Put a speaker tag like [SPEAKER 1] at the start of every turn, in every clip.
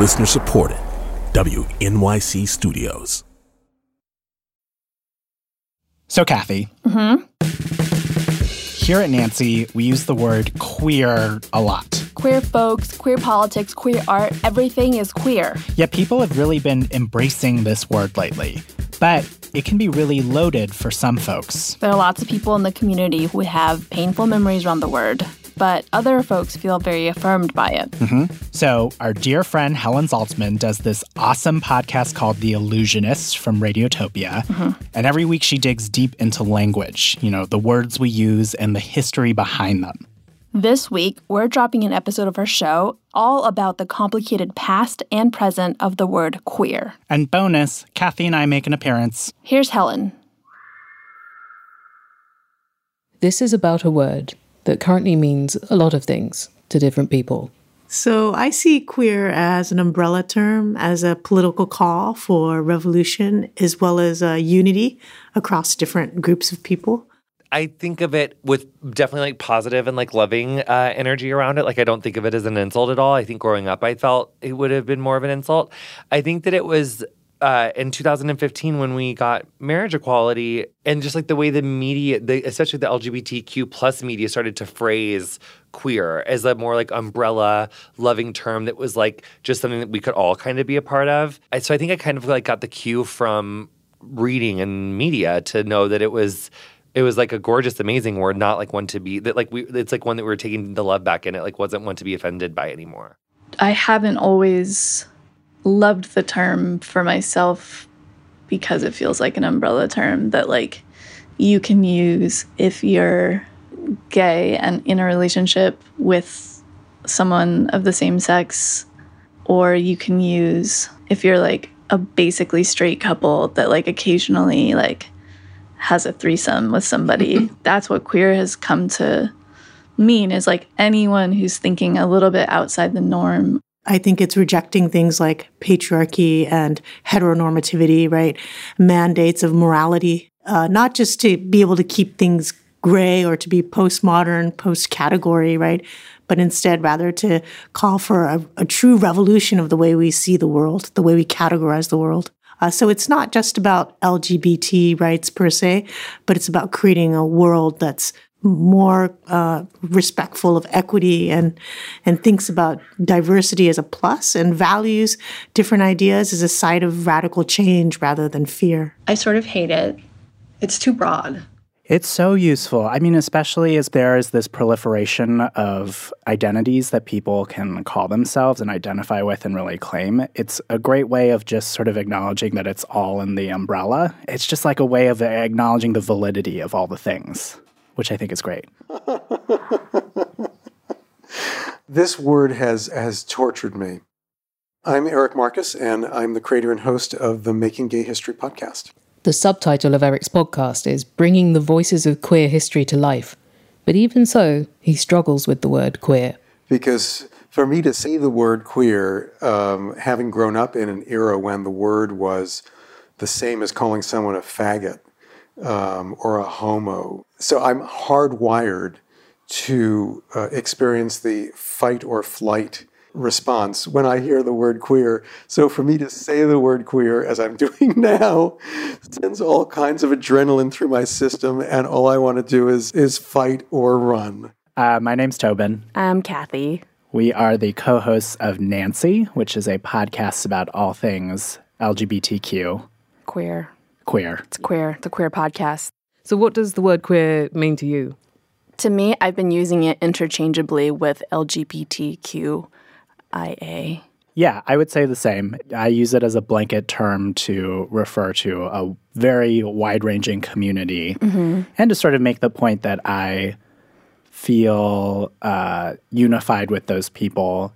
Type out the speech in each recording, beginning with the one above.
[SPEAKER 1] Listener supported. WNYC Studios.
[SPEAKER 2] So, Kathy.
[SPEAKER 3] Mm-hmm.
[SPEAKER 2] Here at Nancy, we use the word queer a lot.
[SPEAKER 3] Queer folks, queer politics, queer art, everything is queer.
[SPEAKER 2] Yet people have really been embracing this word lately. But it can be really loaded for some folks.
[SPEAKER 3] There are lots of people in the community who have painful memories around the word but other folks feel very affirmed by it.
[SPEAKER 2] Mm-hmm. So, our dear friend Helen Zaltzman does this awesome podcast called The Allusionists from Radiotopia. Mm-hmm. And every week she digs deep into language, you know, the words we use and the history behind them.
[SPEAKER 3] This week, we're dropping an episode of our show all about the complicated past and present of the word queer.
[SPEAKER 2] And bonus, Kathy and I make an appearance.
[SPEAKER 3] Here's Helen.
[SPEAKER 4] This is about a word that currently means a lot of things to different people.
[SPEAKER 5] So I see queer as an umbrella term, as a political call for revolution, as well as a unity across different groups of people.
[SPEAKER 6] I think of it with definitely like positive and like loving uh, energy around it. Like I don't think of it as an insult at all. I think growing up, I felt it would have been more of an insult. I think that it was uh, in 2015 when we got marriage equality and just like the way the media the, especially the lgbtq plus media started to phrase queer as a more like umbrella loving term that was like just something that we could all kind of be a part of. So i think i kind of like got the cue from reading and media to know that it was it was like a gorgeous amazing word not like one to be that like we it's like one that we were taking the love back and it like wasn't one to be offended by anymore.
[SPEAKER 7] I haven't always loved the term for myself because it feels like an umbrella term that like you can use if you're gay and in a relationship with someone of the same sex or you can use if you're like a basically straight couple that like occasionally like has a threesome with somebody. Mm-hmm. That's what queer has come to mean is like anyone who's thinking a little bit outside the norm
[SPEAKER 5] I think it's rejecting things like patriarchy and heteronormativity, right? Mandates of morality, uh, not just to be able to keep things gray or to be postmodern, post category, right? But instead, rather to call for a, a, true revolution of the way we see the world, the way we categorize the world. Uh, so it's not just about LGBT rights per se, but it's about creating a world that's more uh, respectful of equity and and thinks about diversity as a plus and values different ideas as a site of radical change rather than fear.
[SPEAKER 8] I sort of hate it. It's too broad.
[SPEAKER 2] It's so useful. I mean, especially as there is this proliferation of identities that people can call themselves and identify with and really claim. It's a great way of just sort of acknowledging that it's all in the umbrella. It's just like a way of acknowledging the validity of all the things which I think is great.
[SPEAKER 9] this word has has tortured me. I'm Eric Marcus, and I'm the creator and host of the Making Gay History podcast.
[SPEAKER 4] The subtitle of Eric's podcast is Bringing the Voices of Queer History to Life. But even so, he struggles with the word queer.
[SPEAKER 9] Because for me to say the word queer, um, having grown up in an era when the word was the same as calling someone a faggot, um, or a homo. So I'm hardwired to uh, experience the fight or flight response when I hear the word queer. So for me to say the word queer, as I'm doing now, sends all kinds of adrenaline through my system, and all I want to do is is fight or run.
[SPEAKER 2] Uh, my name's Tobin.
[SPEAKER 3] I'm Kathy.
[SPEAKER 2] We are the co-hosts of Nancy, which is a podcast about all things LGBTQ.
[SPEAKER 3] Queer
[SPEAKER 2] queer.
[SPEAKER 3] It's queer. It's a queer podcast.
[SPEAKER 10] So, what does the word queer mean to you?
[SPEAKER 3] To me, I've been using it interchangeably with LGBTQIA.
[SPEAKER 2] Yeah, I would say the same. I use it as a blanket term to refer to a very wide ranging community mm-hmm. and to sort of make the point that I feel uh, unified with those people.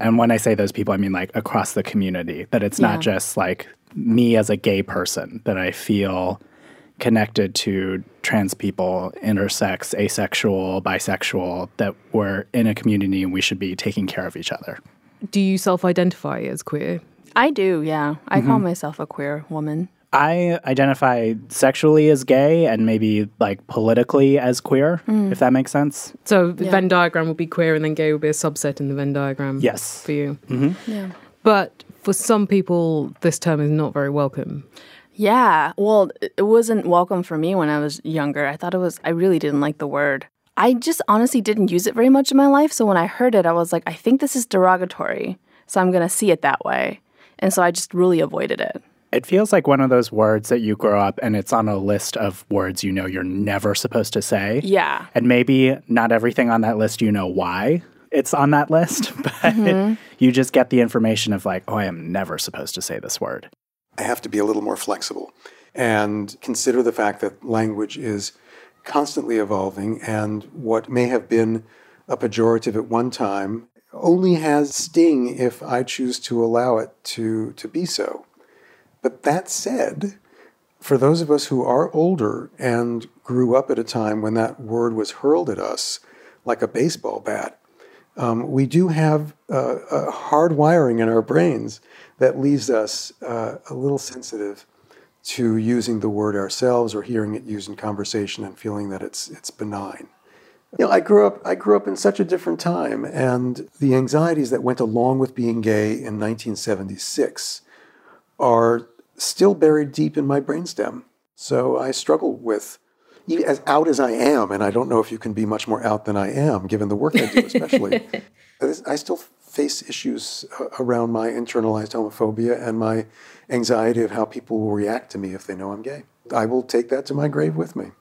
[SPEAKER 2] And when I say those people, I mean like across the community, that it's yeah. not just like me as a gay person that I feel connected to trans people, intersex, asexual, bisexual, that we're in a community and we should be taking care of each other.
[SPEAKER 10] Do you self identify as queer?
[SPEAKER 3] I do, yeah. I mm-hmm. call myself a queer woman.
[SPEAKER 2] I identify sexually as gay and maybe like politically as queer, mm. if that makes sense.
[SPEAKER 10] So the yeah. Venn diagram would be queer and then gay would be a subset in the Venn diagram.
[SPEAKER 2] Yes.
[SPEAKER 10] For you.
[SPEAKER 2] Mm-hmm. Yeah.
[SPEAKER 10] But for some people, this term is not very welcome.
[SPEAKER 3] Yeah. Well, it wasn't welcome for me when I was younger. I thought it was, I really didn't like the word. I just honestly didn't use it very much in my life. So when I heard it, I was like, I think this is derogatory. So I'm going to see it that way. And so I just really avoided it.
[SPEAKER 2] It feels like one of those words that you grow up and it's on a list of words you know you're never supposed to say.
[SPEAKER 3] Yeah.
[SPEAKER 2] And maybe not everything on that list you know why it's on that list, but
[SPEAKER 3] Mhm.
[SPEAKER 2] you just get the information of like, oh, I am never supposed to say this word.
[SPEAKER 9] I have to be a little more flexible and consider the fact that language is constantly evolving and what may have been a pejorative at one time only has sting if I choose to allow it to, to be so. But that said, for those of us who are older and grew up at a time when that word was hurled at us like a baseball bat, um, we do have uh, a hard wiring in our brains that leaves us uh, a little sensitive to using the word ourselves or hearing it used in conversation and feeling that it's it's benign. You know, I grew up I grew up in such a different time, and the anxieties that went along with being gay in 1976 are still buried deep in my brainstem. So I struggle with as out as I am, and I don't know if you can be much more out than I am, given the work I do, especially. I still face issues uh, around my internalized homophobia and my anxiety of how people will react to me if they know I'm gay. I will take that to my grave with me.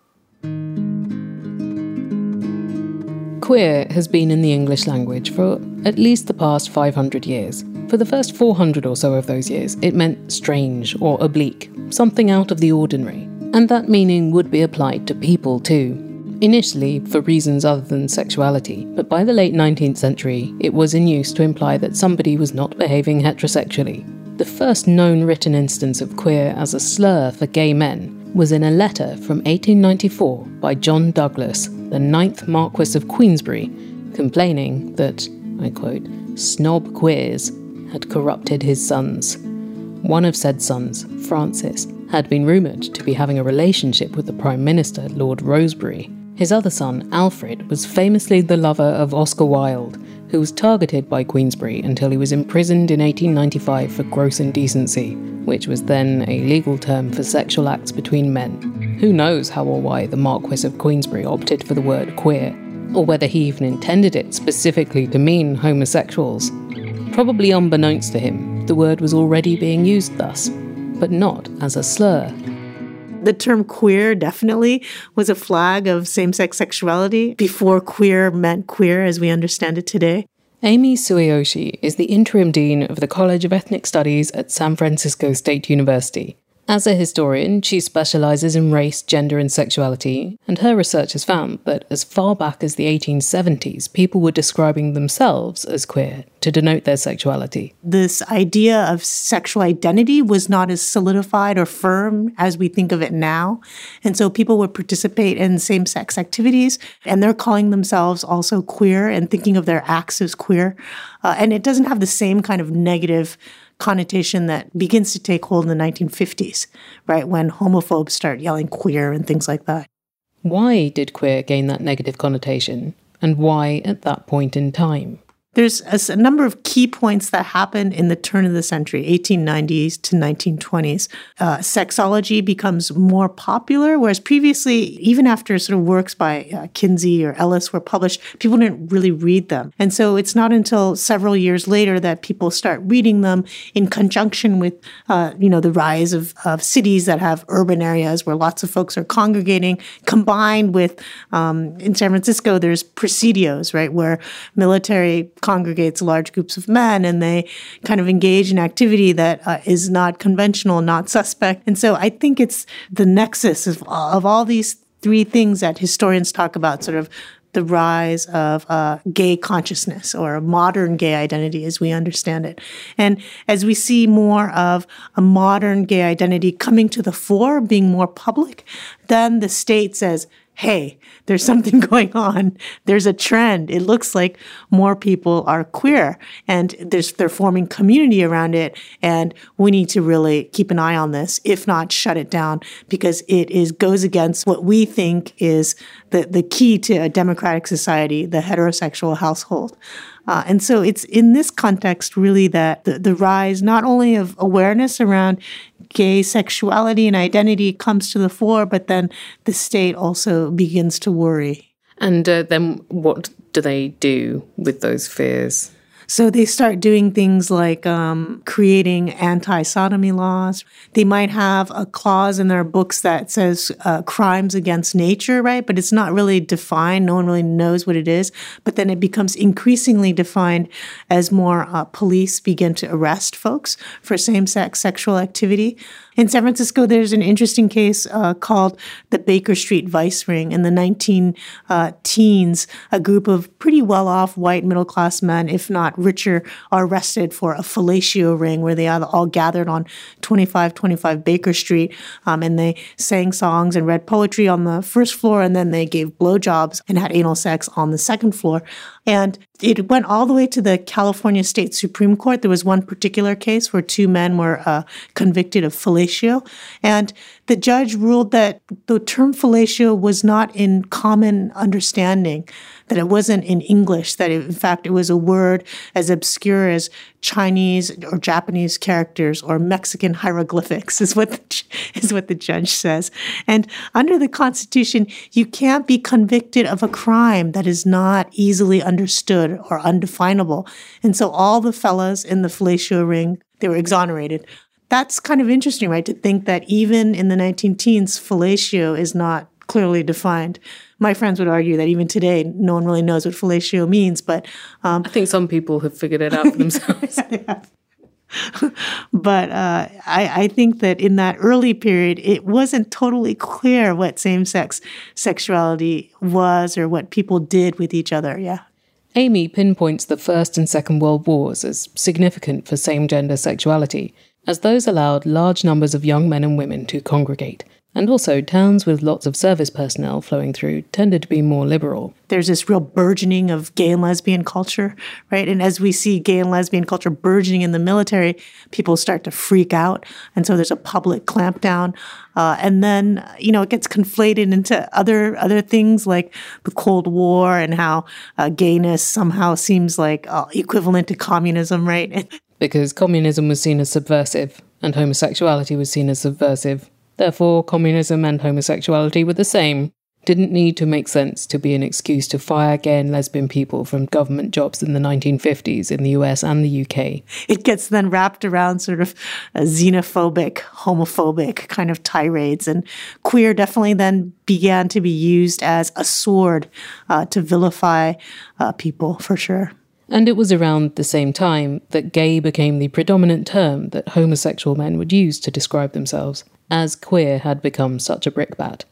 [SPEAKER 4] Queer has been in the English language for at least the past 500 years. For the first 400 or so of those years, it meant strange or oblique, something out of the ordinary. And that meaning would be applied to people too. Initially, for reasons other than sexuality, but by the late 19th century, it was in use to imply that somebody was not behaving heterosexually. The first known written instance of queer as a slur for gay men was in a letter from 1894 by John Douglas, the ninth Marquess of Queensberry, complaining that, I quote, snob queers had corrupted his sons. One of said sons, Francis, had been rumoured to be having a relationship with the Prime Minister, Lord Rosebery. His other son, Alfred, was famously the lover of Oscar Wilde, who was targeted by Queensberry until he was imprisoned in 1895 for gross indecency, which was then a legal term for sexual acts between men. Who knows how or why the Marquess of Queensberry opted for the word queer, or whether he even intended it specifically to mean homosexuals. Probably unbeknownst to him, the word was already being used thus, but not as a slur.
[SPEAKER 5] The term queer definitely was a flag of same sex sexuality before queer meant queer as we understand it today.
[SPEAKER 4] Amy Sueyoshi is the interim dean of the College of Ethnic Studies at San Francisco State University. As a historian, she specializes in race, gender, and sexuality, and her research has found that as far back as the 1870s, people were describing themselves as queer to denote their sexuality.
[SPEAKER 5] This idea of sexual identity was not as solidified or firm as we think of it now. And so people would participate in same sex activities, and they're calling themselves also queer and thinking of their acts as queer. Uh, and it doesn't have the same kind of negative connotation that begins to take hold in the 1950s, right? When homophobes start yelling queer and things like that.
[SPEAKER 4] Why did queer gain that negative connotation, and why at that point in time?
[SPEAKER 5] There's a, a, number of key points that happened in the turn of the century, 1890s to 1920s. Uh, sexology becomes more popular, whereas previously, even after sort of works by uh, Kinsey or Ellis were published, people didn't really read them. And so it's not until several years later that people start reading them in conjunction with, uh, you know, the rise of, of cities that have urban areas where lots of folks are congregating, combined with, um, in San Francisco, there's presidios, right, where military congregates large groups of men and they kind of engage in activity that uh, is not conventional, not suspect. And so I think it's the nexus of, of all these three things that historians talk about, sort of the rise of uh, gay consciousness or a modern gay identity as we understand it. And as we see more of a modern gay identity coming to the fore, being more public, then the state says, hey, there's something going on. There's a trend. It looks like more people are queer and they're forming community around it. And we need to really keep an eye on this, if not shut it down, because it is goes against what we think is the, the key to a democratic society, the heterosexual household. Uh, and so it's in this context really that the, the rise not only of awareness around gay sexuality and identity comes to the fore, but then the state also begins to worry.
[SPEAKER 4] And uh, then what do they do with those fears?
[SPEAKER 5] So they start doing things like um, creating anti sodomy laws. They might have a clause in their books that says uh, crimes against nature, right? But it's not really defined. No one really knows what it is. But then it becomes increasingly defined as more uh, police begin to arrest folks for same sex sexual activity. In San Francisco, there's an interesting case uh, called the Baker Street Vice Ring. In the 19 uh, teens, a group of pretty well off white middle class men, if not richer, are arrested for a fellatio ring where they all gathered on 2525 Baker Street um, and they sang songs and read poetry on the first floor and then they gave blowjobs and had anal sex on the second floor. And it went all the way to the California State Supreme Court. There was one particular case where two men were uh, convicted of fellatio. And the judge ruled that the term fellatio was not in common understanding, that it wasn't in English, that it, in fact it was a word as obscure as Chinese or Japanese characters or Mexican hieroglyphics is what the, is what the judge says. And under the Constitution, you can't be convicted of a crime that is not easily understood or undefinable. And so all the fellas in the fellatio ring, they were exonerated that's kind of interesting, right? To think that even in the 19 teens, fellatio is not clearly defined. My friends would argue that even today, no one really knows what fellatio means, but um,
[SPEAKER 4] I think some people have figured it out for themselves.
[SPEAKER 5] but uh, I, I, think that in that early period, it wasn't totally clear what same sex sexuality was or what people did with each other. Yeah.
[SPEAKER 4] Amy pinpoints the First and Second World Wars as significant for same gender sexuality as those allowed large numbers of young men and women to congregate. And also, towns with lots of service personnel flowing through tended to be more liberal.
[SPEAKER 5] There's this real burgeoning of gay and lesbian culture, right? And as we see gay and lesbian culture burgeoning in the military, people start to freak out. And so there's a public clampdown. Uh, and then, you know, it gets conflated into other, other things like the Cold War and how uh, gayness somehow seems like uh, equivalent to communism, right?
[SPEAKER 4] because communism was seen as subversive and homosexuality was seen as subversive. Therefore, communism and homosexuality were the same. Didn't need to make sense to be an excuse to fire gay and lesbian people from government jobs in the 1950s in the US and the UK.
[SPEAKER 5] It gets then wrapped around sort of xenophobic, homophobic kind of tirades. And queer definitely then began to be used as a sword uh, to vilify uh, people, for sure.
[SPEAKER 4] And it was around the same time that gay became the predominant term that homosexual men would use to describe themselves, as queer had become such a brickbat.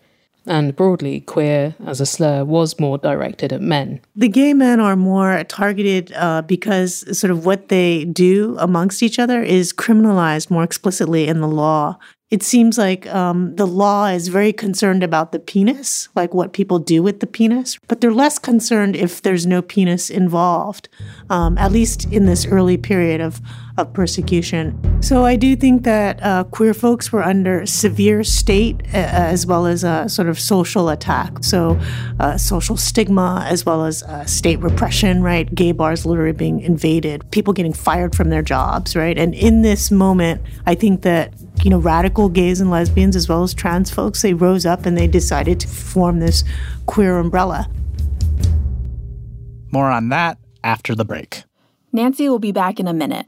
[SPEAKER 4] And broadly, queer as a slur was more directed at men.
[SPEAKER 5] The gay men are more targeted uh, because sort of what they do amongst each other is criminalized more explicitly in the law it seems like um, the law is very concerned about the penis, like what people do with the penis, but they're less concerned if there's no penis involved, um, at least in this early period of, of persecution. So I do think that uh, queer folks were under severe state uh, as well as a sort of social attack. So uh, social stigma as well as uh, state repression, right? Gay bars literally being invaded, people getting fired from their jobs, right? And in this moment, I think that you know, radical gays and lesbians as well as trans folks, they rose up and they decided to form this queer umbrella.
[SPEAKER 2] More on that after the break.
[SPEAKER 3] Nancy will be back in a minute.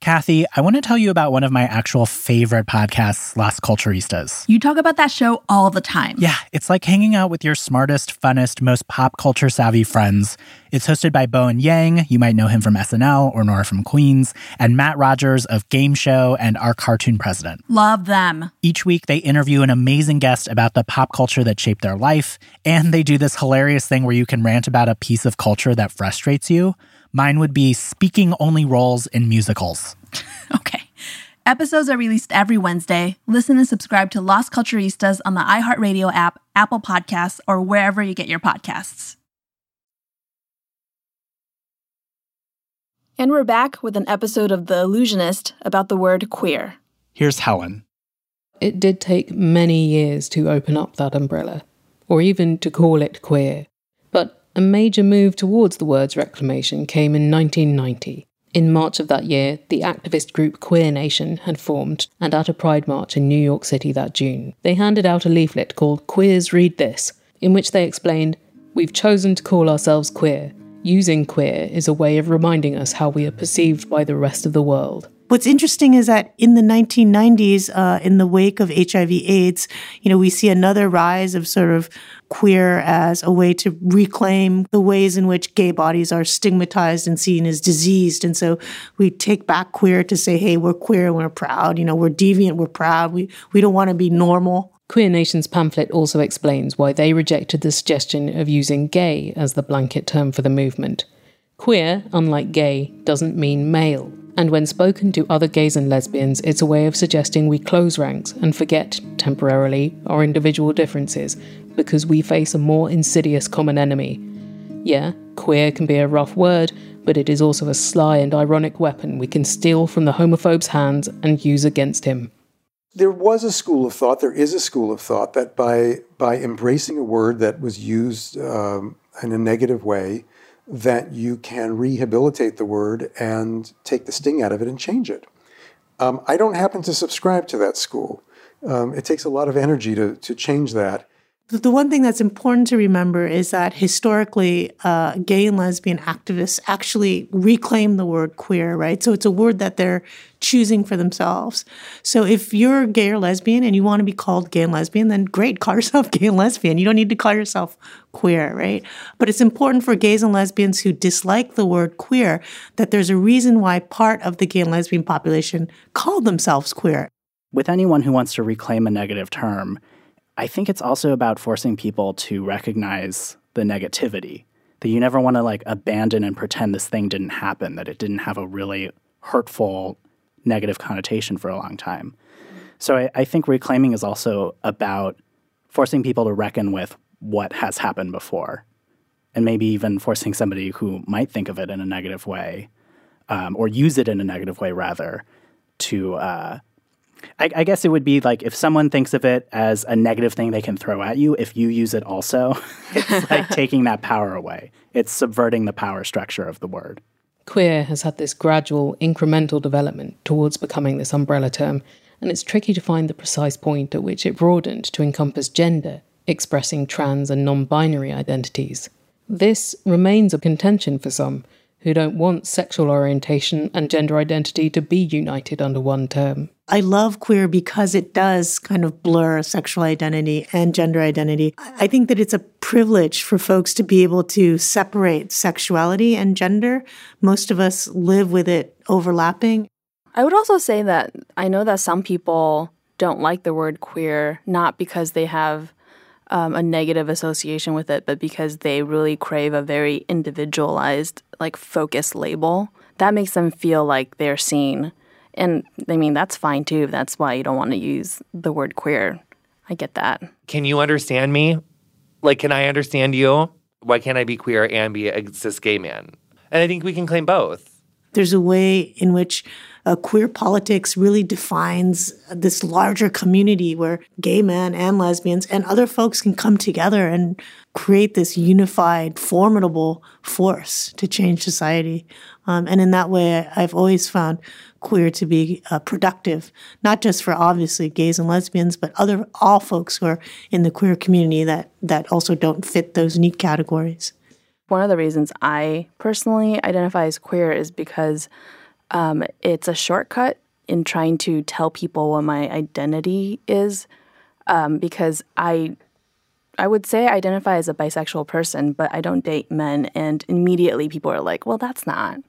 [SPEAKER 2] Kathy, I want to tell you about one of my actual favorite podcasts, Las Culturistas.
[SPEAKER 11] You talk about that show all the time.
[SPEAKER 2] Yeah, it's like hanging out with your smartest, funnest, most pop culture savvy friends. It's hosted by Bowen Yang, you might know him from SNL or Nora from Queens, and Matt Rogers of Game Show and Our Cartoon President.
[SPEAKER 11] Love them.
[SPEAKER 2] Each week, they interview an amazing guest about the pop culture that shaped their life, and they do this hilarious thing where you can rant about a piece of culture that frustrates you. Mine would be speaking only roles in musicals.
[SPEAKER 11] okay. Episodes are released every Wednesday. Listen and subscribe to Las Culturistas on the iHeartRadio app, Apple Podcasts, or wherever you get your podcasts.
[SPEAKER 3] And we're back with an episode of The Allusionist about the word queer.
[SPEAKER 2] Here's Helen.
[SPEAKER 4] It did take many years to open up that umbrella, or even to call it queer. But a major move towards the word's reclamation came in 1990. In March of that year, the activist group Queer Nation had formed, and at a Pride March in New York City that June, they handed out a leaflet called Queers Read This, in which they explained We've chosen to call ourselves queer. Using queer is a way of reminding us how we are perceived by the rest of the world.
[SPEAKER 5] What's interesting is that in the 1990s, uh, in the wake of HIV/AIDS, you know, we see another rise of sort of queer as a way to reclaim the ways in which gay bodies are stigmatized and seen as diseased. And so we take back queer to say, hey, we're queer and we're proud. You know, we're deviant, we're proud. We we don't want to be normal.
[SPEAKER 4] Queer Nation's pamphlet also explains why they rejected the suggestion of using gay as the blanket term for the movement. Queer, unlike gay, doesn't mean male. And when spoken to other gays and lesbians, it's a way of suggesting we close ranks and forget, temporarily, our individual differences, because we face a more insidious common enemy. Yeah, queer can be a rough word, but it is also a sly and ironic weapon we can steal from the homophobe's hands and use against him.
[SPEAKER 9] There was a school of thought, there is a school of thought that by, by embracing a word that was used um, in a negative way, that you can rehabilitate the word and take the sting out of it and change it. Um, I don't happen to subscribe to that school. Um, it takes a lot of energy to, to change that.
[SPEAKER 5] The one thing that's important to remember is that historically, uh, gay and lesbian activists actually reclaim the word queer, right? So it's a word that they're choosing for themselves. So if you're gay or lesbian and you want to be called gay and lesbian, then great, call yourself gay and lesbian. You don't need to call yourself queer, right? But it's important for gays and lesbians who dislike the word queer that there's a reason why part of the gay and lesbian population call themselves queer.
[SPEAKER 2] With anyone who wants to reclaim a negative term, I think it's also about forcing people to recognize the negativity. That you never want to like abandon and pretend this thing didn't happen, that it didn't have a really hurtful negative connotation for a long time. So I, I think reclaiming is also about forcing people to reckon with what has happened before. And maybe even forcing somebody who might think of it in a negative way, um, or use it in a negative way rather, to uh, I, I, guess it would be like if someone thinks of it as a negative thing they can throw at you, if you use it also, it's like taking that power away. It's subverting the power structure of the word.
[SPEAKER 4] Queer has had this gradual, incremental development towards becoming this umbrella term, and it's tricky to find the precise point at which it broadened to encompass gender, expressing trans and non binary identities. This remains a contention for some who don't want sexual orientation and gender identity to be united under one term.
[SPEAKER 5] I love queer because it does kind of blur sexual identity and gender identity. I think that it's a privilege for folks to be able to separate sexuality and gender. Most of us live with it overlapping.
[SPEAKER 3] I would also say that I know that some people don't like the word queer, not because they have um, a negative association with it, but because they really crave a very individualized, like focused label. That makes them feel like they're seen. And I mean, that's fine too. That's why you don't want to use the word queer. I get that.
[SPEAKER 6] Can you understand me? Like, can I understand you? Why can't I be queer and be a cis gay man? And I think we can claim both.
[SPEAKER 5] There's a way in which uh, queer politics really defines this larger community where gay men and lesbians and other folks can come together and create this unified, formidable force to change society. Um, and in that way, I've always found queer to be uh, productive, not just for obviously gays and lesbians, but other all folks who are in the queer community that that also don't fit those neat categories.
[SPEAKER 3] One of the reasons I personally identify as queer is because um, it's a shortcut in trying to tell people what my identity is, um, because I I would say I identify as a bisexual person, but I don't date men, and immediately people are like, "Well, that's not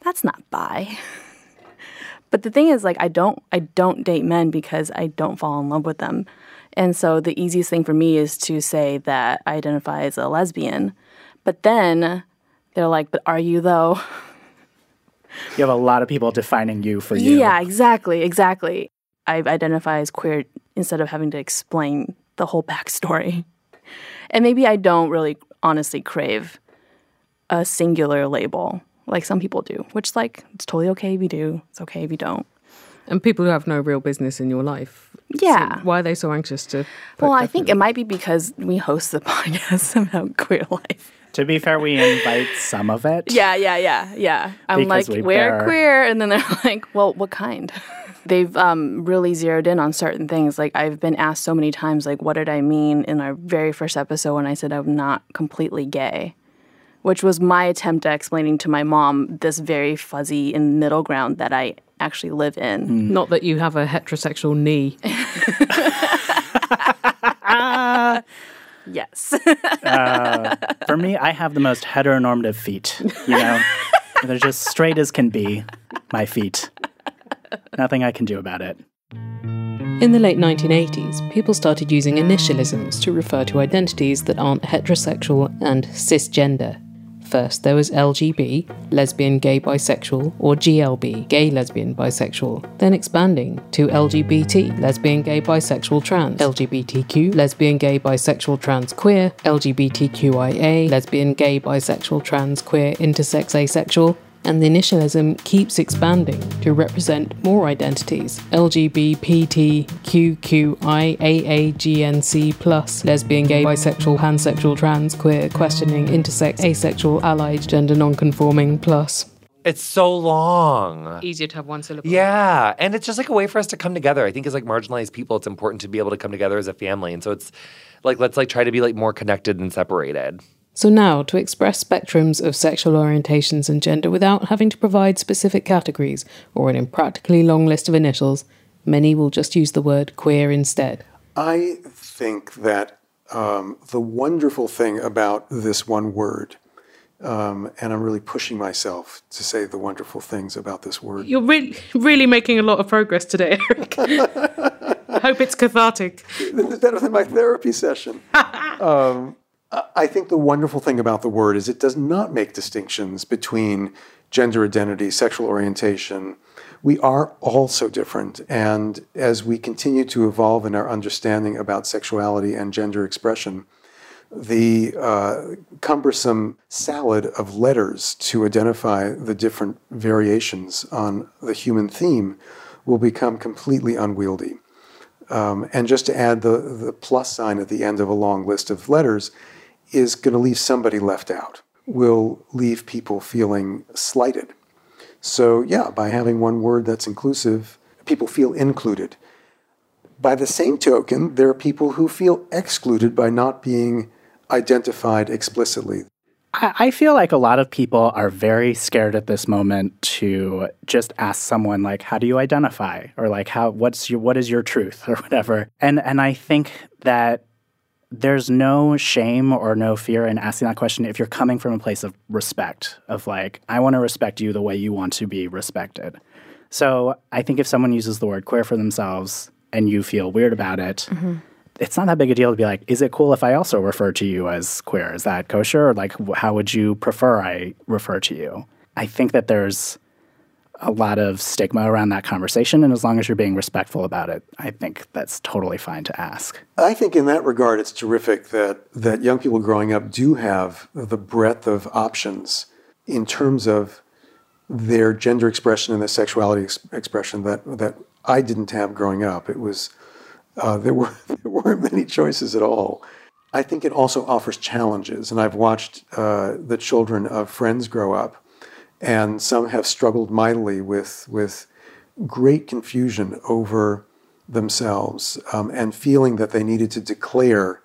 [SPEAKER 3] that's not bi." but the thing is, like, I don't I don't date men because I don't fall in love with them, and so the easiest thing for me is to say that I identify as a lesbian. But then they're like, "But are you though?"
[SPEAKER 2] You have a lot of people defining you for you.
[SPEAKER 3] Yeah, exactly, exactly. I identify as queer instead of having to explain the whole backstory. And maybe I don't really honestly crave a singular label like some people do, which like it's totally okay if you do. It's okay if you don't.
[SPEAKER 10] And people who have no real business in your life.
[SPEAKER 3] Yeah.
[SPEAKER 10] So why are they so anxious to?
[SPEAKER 3] Well, I think it might be because we host the podcast about queer life.
[SPEAKER 2] To be fair, we invite some of it.
[SPEAKER 3] Yeah, yeah, yeah, yeah. I'm like,
[SPEAKER 2] we
[SPEAKER 3] we're
[SPEAKER 2] bear-
[SPEAKER 3] queer. And then they're like, well, what kind? They've um, really zeroed in on certain things. Like, I've been asked so many times, like, what did I mean in our very first episode when I said I'm not completely gay? Which was my attempt at explaining to my mom this very fuzzy in middle ground that I actually live in.
[SPEAKER 10] Not that you have a heterosexual knee.
[SPEAKER 3] Yes.
[SPEAKER 2] Uh, for me, I have the most heteronormative feet. You know, they're just straight as can be. My feet. Nothing I can do about it.
[SPEAKER 4] In the late 1980s, people started using initialisms to refer to identities that aren't heterosexual and cisgender. First, there was LGB, lesbian, gay, bisexual, or GLB, gay, lesbian, bisexual, then expanding to LGBT, lesbian, gay, bisexual, trans, LGBTQ, lesbian, gay, bisexual, trans, queer, LGBTQIA, lesbian, gay, bisexual, trans, queer, intersex, asexual, and the initialism keeps expanding to represent more identities LGBTQQIAAGNC, plus, lesbian, gay, bisexual, pansexual, trans, queer, questioning, intersex, asexual, allied, gender non-conforming, plus.
[SPEAKER 6] It's so long.
[SPEAKER 10] Easier to have one syllable.
[SPEAKER 6] Yeah, and it's just like a way for us to come together. I think as like marginalized people, it's important to be able to come together as a family, and so it's like let's like try to be like more connected and separated.
[SPEAKER 4] So now, to express spectrums of sexual orientations and gender without having to provide specific categories or an impractically long list of initials, many will just use the word queer instead.
[SPEAKER 9] I think that um, the wonderful thing about this one word, um, and I'm really pushing myself to say the wonderful things about this word.
[SPEAKER 10] You're really, really making a lot of progress today, Eric. I hope it's cathartic.
[SPEAKER 9] This is better than my therapy session. um, I- think the wonderful thing about the word is it does not make distinctions between gender identity, sexual orientation. We are all so different. And as we continue to evolve in our understanding about sexuality and gender expression, the uh, cumbersome salad of letters to identify the different variations on the human theme will become completely unwieldy. Um, and just to add the, the plus sign at the end of a long list of letters is going to leave somebody left out, will leave people feeling slighted. So, yeah, by having one word that's inclusive, people feel included. By the same token, there are people who feel excluded by not being identified explicitly.
[SPEAKER 2] I, feel like a lot of people are very scared at this moment to just ask someone like, "How do you identify?" or like, "How what's your what is your truth?" or whatever. And and I think that there's no shame or no fear in asking that question if you're coming from a place of respect of like, I want to respect you the way you want to be respected. So I think if someone uses the word queer for themselves and you feel weird about it, mm-hmm. it's not that big a deal to be like, is it cool if I also refer to you as queer? Is that kosher? Or like, how would you prefer I refer to you? I think that there's a lot of stigma around that conversation. And as long as you're being respectful about it, I think that's totally fine to ask.
[SPEAKER 9] I think in that regard, it's terrific that, that young people growing up do have the breadth of options in terms of their gender expression and their sexuality ex- expression that, that I didn't have growing up. It was, uh, there, were, there weren't many choices at all. I think it also offers challenges. And I've watched uh, the children of friends grow up, and some have struggled mightily with, with great confusion over themselves um, and feeling that they needed to declare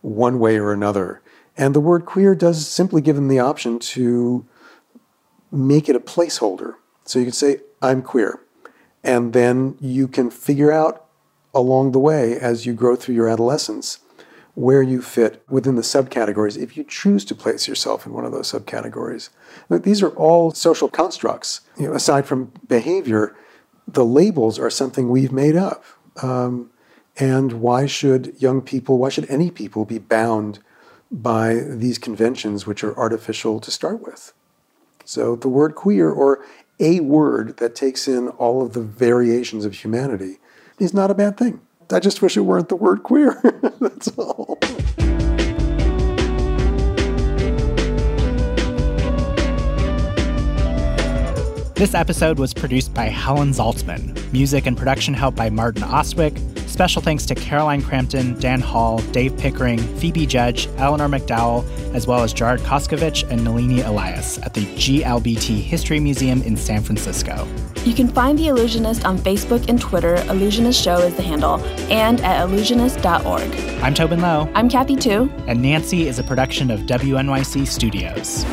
[SPEAKER 9] one way or another. And the word queer does simply give them the option to make it a placeholder. So you can say, I'm queer. And then you can figure out along the way as you grow through your adolescence where you fit within the subcategories if you choose to place yourself in one of those subcategories. But these are all social constructs. You know, aside from behavior, the labels are something we've made up. Um, and why should young people, why should any people be bound by these conventions which are artificial to start with? So the word queer or a word that takes in all of the variations of humanity is not a bad thing. I just wish it weren't the word queer. That's all.
[SPEAKER 2] This episode was produced by Helen Zaltzman. Music and production help by Martin Austwick. Special thanks to Caroline Crampton, Dan Hall, Dave Pickering, Phoebe Judge, Eleanor McDowall, as well as Jared Koskovich and Nalini Elias at the GLBT History Museum in San Francisco.
[SPEAKER 3] You can find The Allusionist on Facebook and Twitter. Allusionist Show is the handle, and at allusionist.org.
[SPEAKER 2] I'm Tobin Low.
[SPEAKER 3] I'm Kathy Tu.
[SPEAKER 2] And Nancy is a production of WNYC Studios.